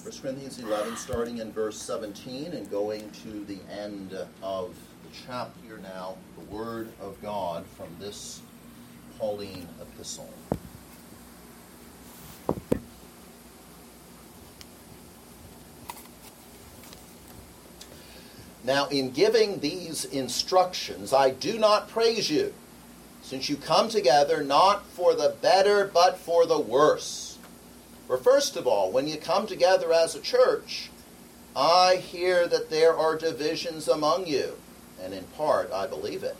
1 Corinthians 11, starting in verse 17 and going to the end of the chapter now, the Word of God from this Pauline epistle. Now, in giving these instructions, I do not praise you, since you come together not for the better, but for the worse. For first of all, when you come together as a church, I hear that there are divisions among you, and in part I believe it.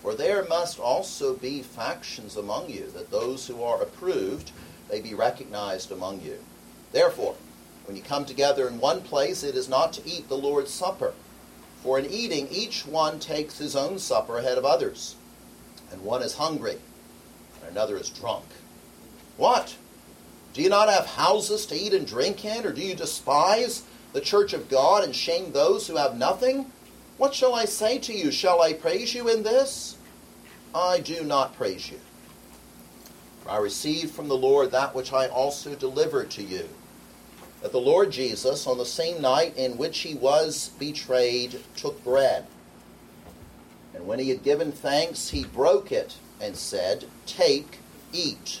For there must also be factions among you, that those who are approved may be recognized among you. Therefore, when you come together in one place, it is not to eat the Lord's Supper. For in eating, each one takes his own supper ahead of others. And one is hungry, and another is drunk. What? Do you not have houses to eat and drink in, or do you despise the church of God and shame those who have nothing? What shall I say to you? Shall I praise you in this? I do not praise you. For I received from the Lord that which I also delivered to you that the Lord Jesus, on the same night in which he was betrayed, took bread. And when he had given thanks, he broke it and said, Take, eat.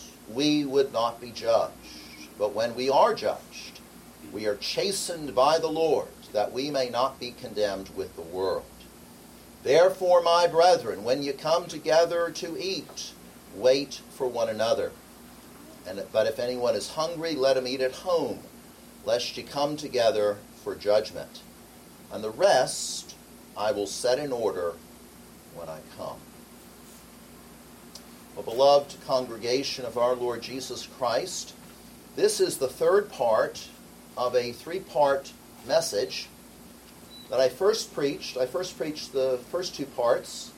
we would not be judged. But when we are judged, we are chastened by the Lord, that we may not be condemned with the world. Therefore, my brethren, when you come together to eat, wait for one another. And, but if anyone is hungry, let him eat at home, lest ye come together for judgment. And the rest I will set in order when I come. Well, beloved congregation of our Lord Jesus Christ, this is the third part of a three part message that I first preached. I first preached the first two parts,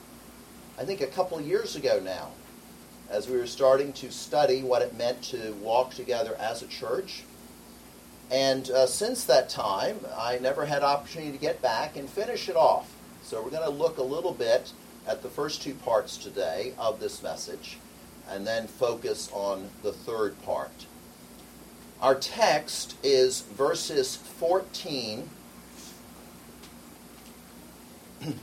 I think, a couple years ago now as we were starting to study what it meant to walk together as a church. And uh, since that time, I never had opportunity to get back and finish it off. So we're going to look a little bit at the first two parts today of this message and then focus on the third part. Our text is verses 14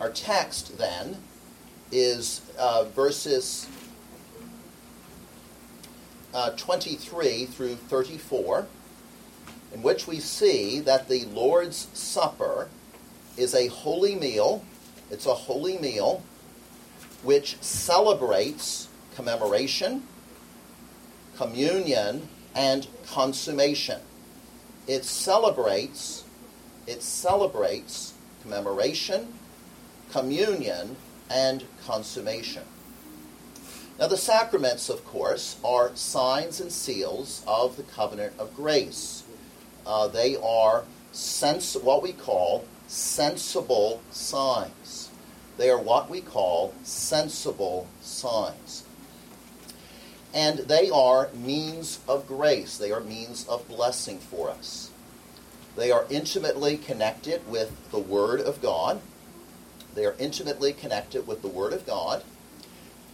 Our text then is uh, verses uh, 23 through 34, in which we see that the Lord's Supper is a holy meal. It's a holy meal which celebrates commemoration, communion, and consummation. It celebrates it celebrates commemoration, communion, and consummation. Now, the sacraments, of course, are signs and seals of the covenant of grace. Uh, they are sense, what we call sensible signs. They are what we call sensible signs. And they are means of grace, they are means of blessing for us. They are intimately connected with the Word of God they are intimately connected with the Word of God,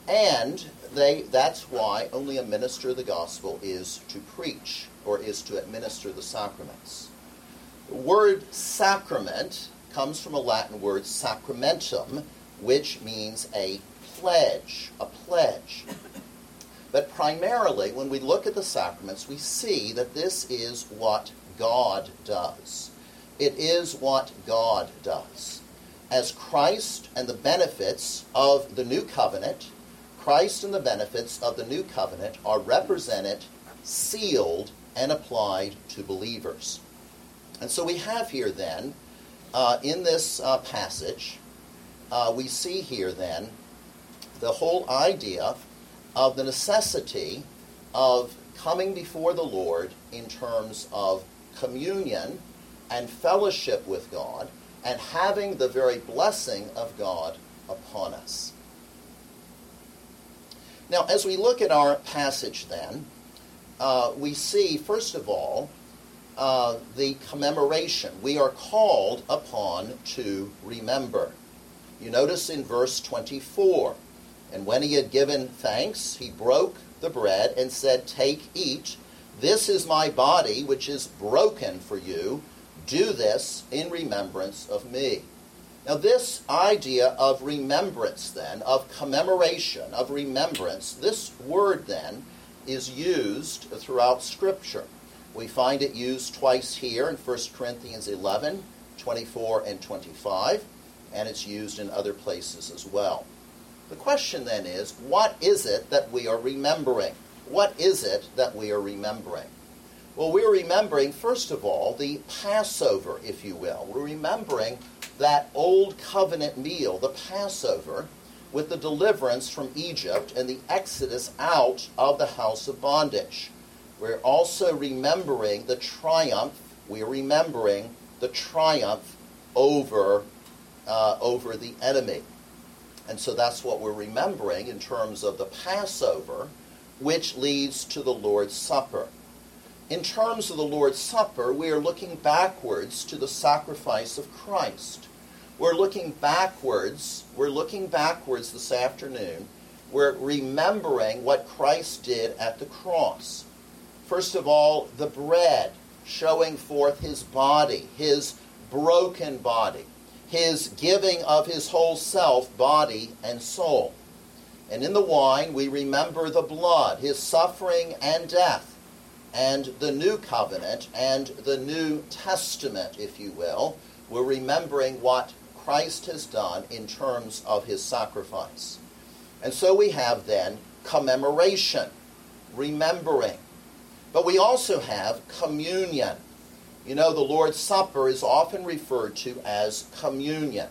and they, that's why only a minister of the gospel is to preach or is to administer the sacraments. The word sacrament comes from a Latin word sacramentum, which means a pledge, a pledge. But primarily, when we look at the sacraments, we see that this is what God does. It is what God does. As Christ and the benefits of the new covenant, Christ and the benefits of the new covenant are represented, sealed, and applied to believers. And so we have here then, uh, in this uh, passage, uh, we see here then the whole idea of the necessity of coming before the Lord in terms of communion and fellowship with God and having the very blessing of God upon us. Now, as we look at our passage, then, uh, we see, first of all, uh, the commemoration. We are called upon to remember. You notice in verse 24 and when he had given thanks, he broke the bread and said, Take, eat. This is my body, which is broken for you. Do this in remembrance of me. Now, this idea of remembrance, then, of commemoration, of remembrance, this word, then, is used throughout Scripture. We find it used twice here in 1 Corinthians 11, 24, and 25, and it's used in other places as well. The question then is, what is it that we are remembering? What is it that we are remembering? Well, we're remembering, first of all, the Passover, if you will. We're remembering that old covenant meal, the Passover, with the deliverance from Egypt and the exodus out of the house of bondage. We're also remembering the triumph, we're remembering the triumph over, uh, over the enemy. And so that's what we're remembering in terms of the Passover, which leads to the Lord's Supper. In terms of the Lord's Supper, we are looking backwards to the sacrifice of Christ. We're looking backwards, we're looking backwards this afternoon. We're remembering what Christ did at the cross. First of all, the bread, showing forth his body, his broken body his giving of his whole self, body, and soul. And in the wine, we remember the blood, his suffering and death, and the new covenant and the New Testament, if you will. We're remembering what Christ has done in terms of his sacrifice. And so we have then commemoration, remembering. But we also have communion. You know, the Lord's Supper is often referred to as communion.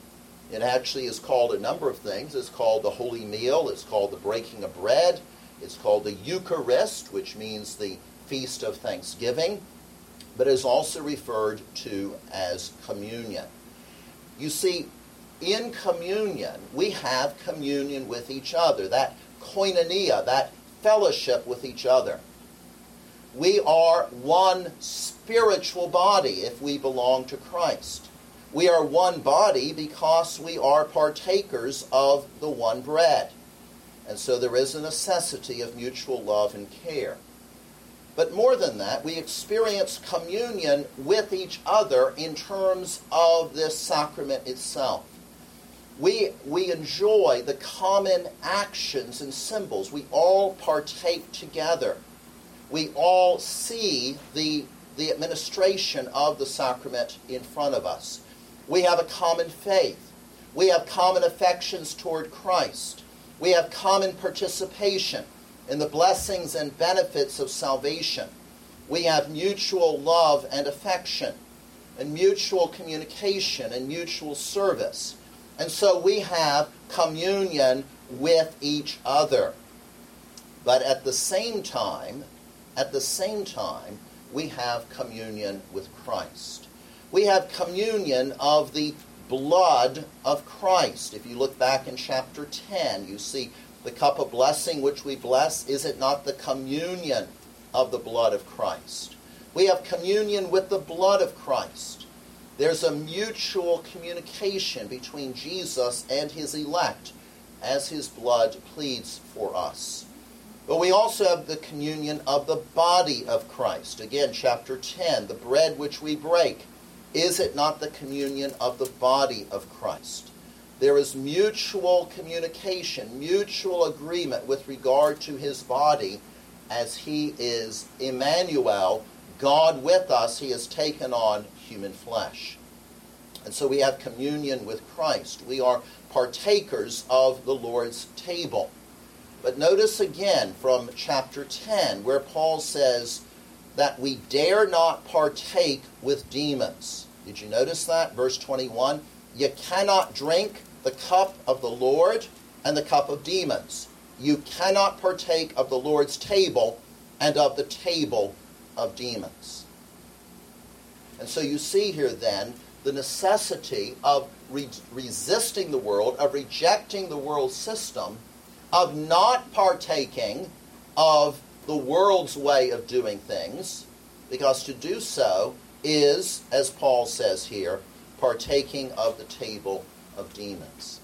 It actually is called a number of things. It's called the Holy Meal, it's called the breaking of bread, it's called the Eucharist, which means the Feast of Thanksgiving, but is also referred to as communion. You see, in communion, we have communion with each other, that koinonia, that fellowship with each other. We are one spiritual body if we belong to Christ. We are one body because we are partakers of the one bread. And so there is a necessity of mutual love and care. But more than that, we experience communion with each other in terms of this sacrament itself. We, we enjoy the common actions and symbols. We all partake together we all see the, the administration of the sacrament in front of us. We have a common faith. We have common affections toward Christ. We have common participation in the blessings and benefits of salvation. We have mutual love and affection, and mutual communication and mutual service. And so we have communion with each other. But at the same time, at the same time, we have communion with Christ. We have communion of the blood of Christ. If you look back in chapter 10, you see the cup of blessing which we bless. Is it not the communion of the blood of Christ? We have communion with the blood of Christ. There's a mutual communication between Jesus and his elect as his blood pleads for us. But we also have the communion of the body of Christ. Again, chapter 10, the bread which we break. Is it not the communion of the body of Christ? there is mutual communication, mutual agreement with regard to his body as he is Emmanuel, God with us, he has taken on human flesh. And so we have communion with Christ. We are partakers of the Lord's table. But notice again from chapter 10, where Paul says that we dare not partake with demons. Did you notice that? Verse 21 You cannot drink the cup of the Lord and the cup of demons. You cannot partake of the Lord's table and of the table of demons. And so you see here then the necessity of re- resisting the world, of rejecting the world system, of not partaking of the world's way of doing things, because to do so is, as Paul says here, partaking of the table of demons.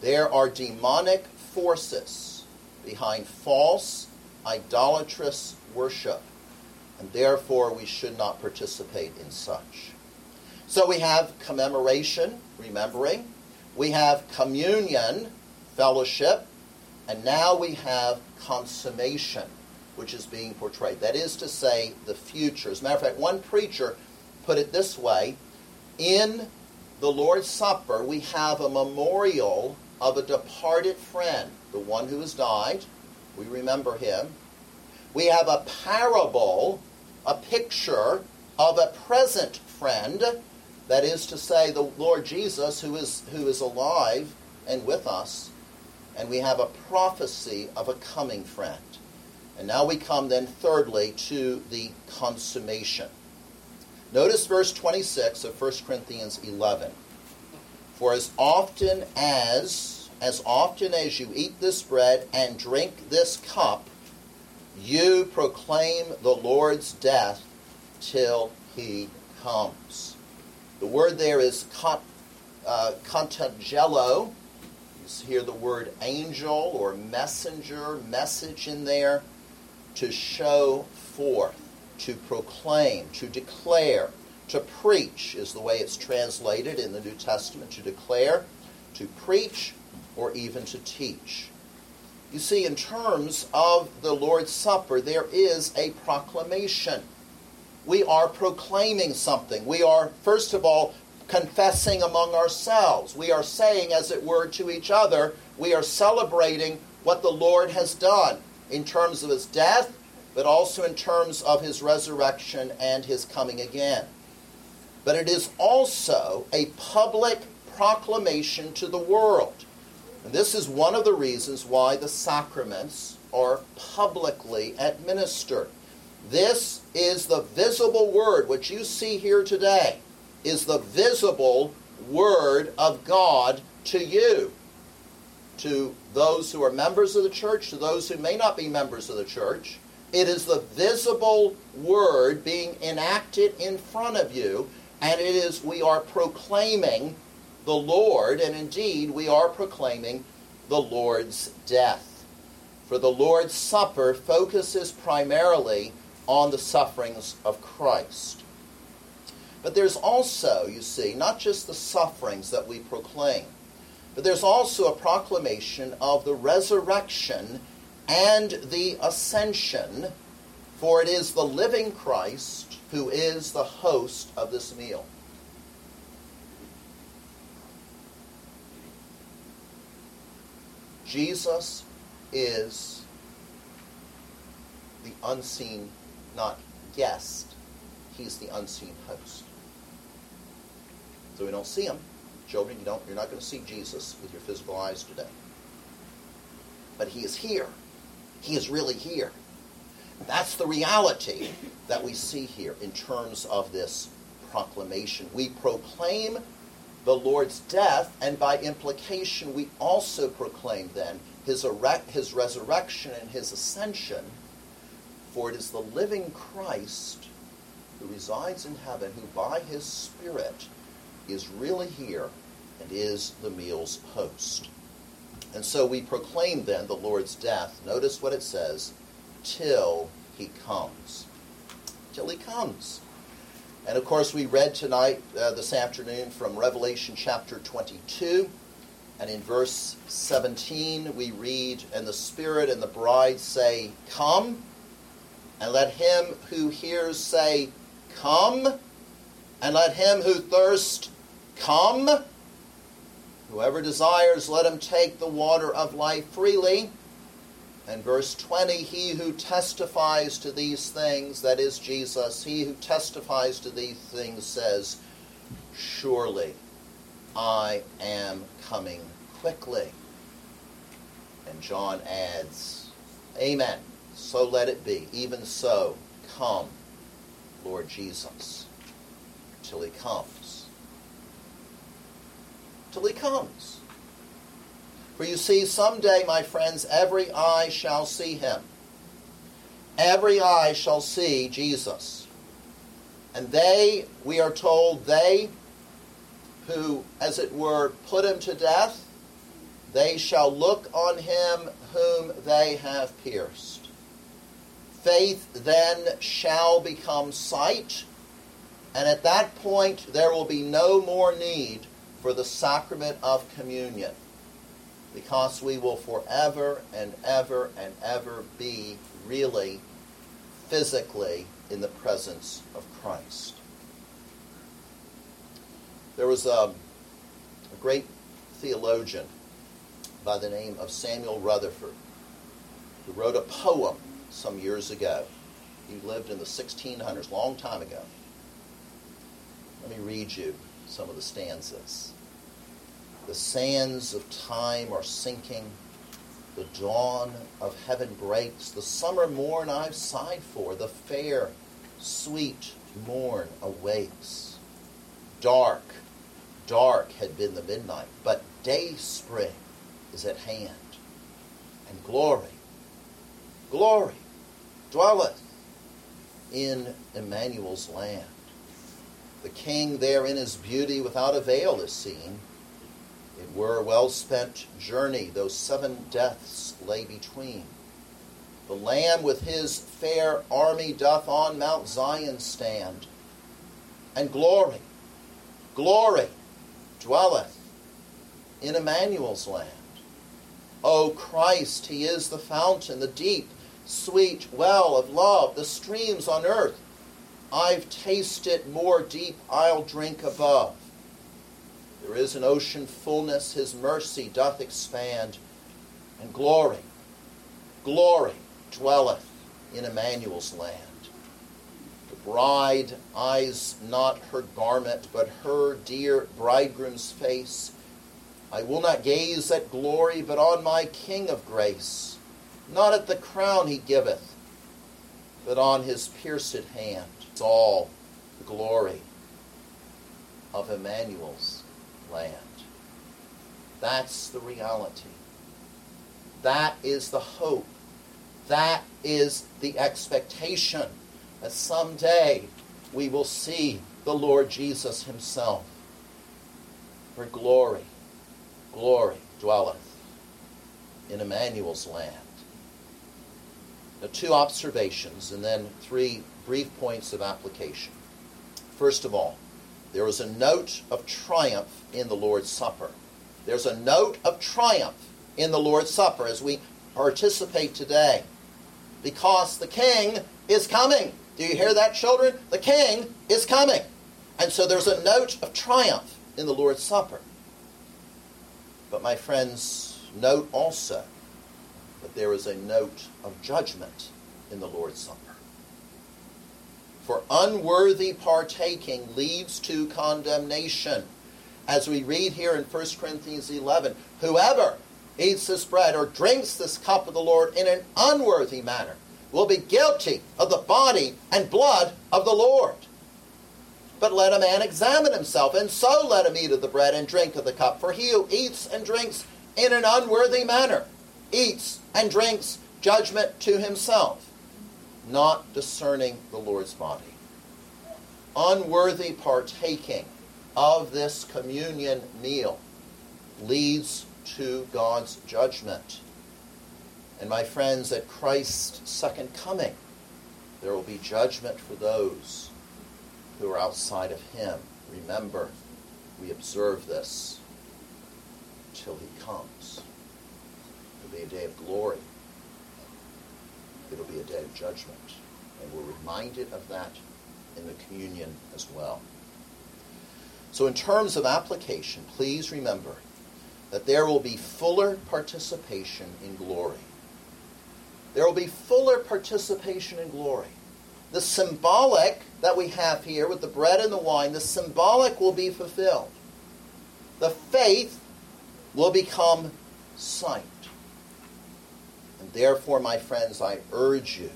There are demonic forces behind false, idolatrous worship, and therefore we should not participate in such. So we have commemoration, remembering. We have communion, fellowship. And now we have consummation, which is being portrayed. That is to say, the future. As a matter of fact, one preacher put it this way In the Lord's Supper, we have a memorial of a departed friend, the one who has died. We remember him. We have a parable, a picture of a present friend that is to say, the Lord Jesus, who is, who is alive and with us, and we have a prophecy of a coming friend. And now we come then, thirdly, to the consummation. Notice verse 26 of 1 Corinthians 11. For as often as, as often as you eat this bread and drink this cup, you proclaim the Lord's death till he comes. The word there is cont, uh, Hear the word angel or messenger, message in there to show forth, to proclaim, to declare, to preach is the way it's translated in the New Testament, to declare, to preach, or even to teach. You see, in terms of the Lord's Supper, there is a proclamation we are proclaiming something. We are, first of all, confessing among ourselves. We are saying, as it were, to each other, we are celebrating what the Lord has done in terms of his death, but also in terms of his resurrection and his coming again. But it is also a public proclamation to the world. And this is one of the reasons why the sacraments are publicly administered. This is the visible word. which you see here today is the visible word of God to you, to those who are members of the church, to those who may not be members of the church. It is the visible word being enacted in front of you, and it is we are proclaiming the Lord, and indeed we are proclaiming the Lord's death. For the Lord's Supper focuses primarily on the sufferings of Christ. But there's also, you see, not just the sufferings that we proclaim, but there's also a proclamation of the resurrection and the ascension, for it is the living Christ who is the host of this meal. Jesus is the unseen not guest, he's the unseen host. So we don't see him. Children, you don't, you're not going to see Jesus with your physical eyes today. But he is here. He is really here. That's the reality that we see here in terms of this proclamation. We proclaim the Lord's death, and by implication, we also proclaim then his, erect, his resurrection and his ascension for it is the living Christ who resides in heaven, who by his Spirit is really here and is the meal's host. And so we proclaim then the Lord's death. Notice what it says till he comes. Till he comes. And of course, we read tonight, uh, this afternoon, from Revelation chapter 22. And in verse 17, we read, And the Spirit and the bride say, Come. And let him who hears say, Come. And let him who thirsts come. Whoever desires, let him take the water of life freely. And verse 20, he who testifies to these things, that is Jesus, he who testifies to these things says, Surely I am coming quickly. And John adds, Amen. So let it be. Even so, come, Lord Jesus, till he comes. Till he comes. For you see, someday, my friends, every eye shall see him. Every eye shall see Jesus. And they, we are told, they who, as it were, put him to death, they shall look on him whom they have pierced. Faith then shall become sight, and at that point there will be no more need for the sacrament of communion because we will forever and ever and ever be really physically in the presence of Christ. There was a, a great theologian by the name of Samuel Rutherford, who wrote a poem some years ago. He lived in the 1600s, long time ago. Let me read you some of the stanzas. The sands of time are sinking. The dawn of heaven breaks. The summer morn I've sighed for. The fair, sweet morn awakes. Dark, dark had been the midnight, but day spring is at hand. And glory, glory dwelleth in Emmanuel's land. The king there in his beauty without a veil is seen. It were a well spent journey, though seven deaths lay between. The Lamb with his fair army doth on Mount Zion stand, and glory, glory dwelleth in Emmanuel's land. O Christ, He is the fountain, the deep, sweet well of love, the streams on earth. I've tasted more deep, I'll drink above. There is an ocean fullness, His mercy doth expand, and glory, glory dwelleth in Emmanuel's land. The bride eyes not her garment, but her dear bridegroom's face I will not gaze at glory, but on my King of grace, not at the crown he giveth, but on his pierced hand. It's all the glory of Emmanuel's land. That's the reality. That is the hope. That is the expectation that someday we will see the Lord Jesus himself for glory glory dwelleth in Emmanuel's land. Two observations and then three brief points of application. First of all, there is a note of triumph in the Lord's Supper. There's a note of triumph in the Lord's Supper as we participate today because the King is coming. Do you hear that, children? The King is coming. And so there's a note of triumph in the Lord's Supper. But my friends, note also that there is a note of judgment in the Lord's Supper. For unworthy partaking leads to condemnation. As we read here in 1 Corinthians 11, whoever eats this bread or drinks this cup of the Lord in an unworthy manner will be guilty of the body and blood of the Lord. But let a man examine himself, and so let him eat of the bread and drink of the cup. For he who eats and drinks in an unworthy manner eats and drinks judgment to himself, not discerning the Lord's body. Unworthy partaking of this communion meal leads to God's judgment. And my friends, at Christ's second coming, there will be judgment for those who are outside of him. Remember, we observe this till he comes. It'll be a day of glory. It'll be a day of judgment. And we're reminded of that in the communion as well. So, in terms of application, please remember that there will be fuller participation in glory. There will be fuller participation in glory. The symbolic that we have here with the bread and the wine, the symbolic will be fulfilled. The faith will become sight. And therefore, my friends, I urge you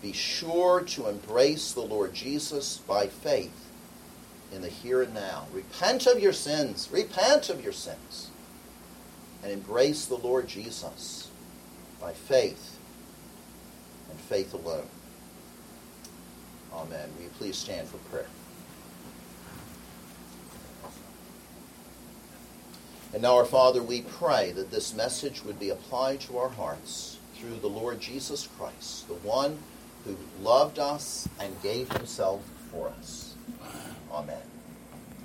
be sure to embrace the Lord Jesus by faith in the here and now. Repent of your sins. Repent of your sins. And embrace the Lord Jesus by faith and faith alone. Amen. Will you please stand for prayer? And now, our Father, we pray that this message would be applied to our hearts through the Lord Jesus Christ, the one who loved us and gave himself for us.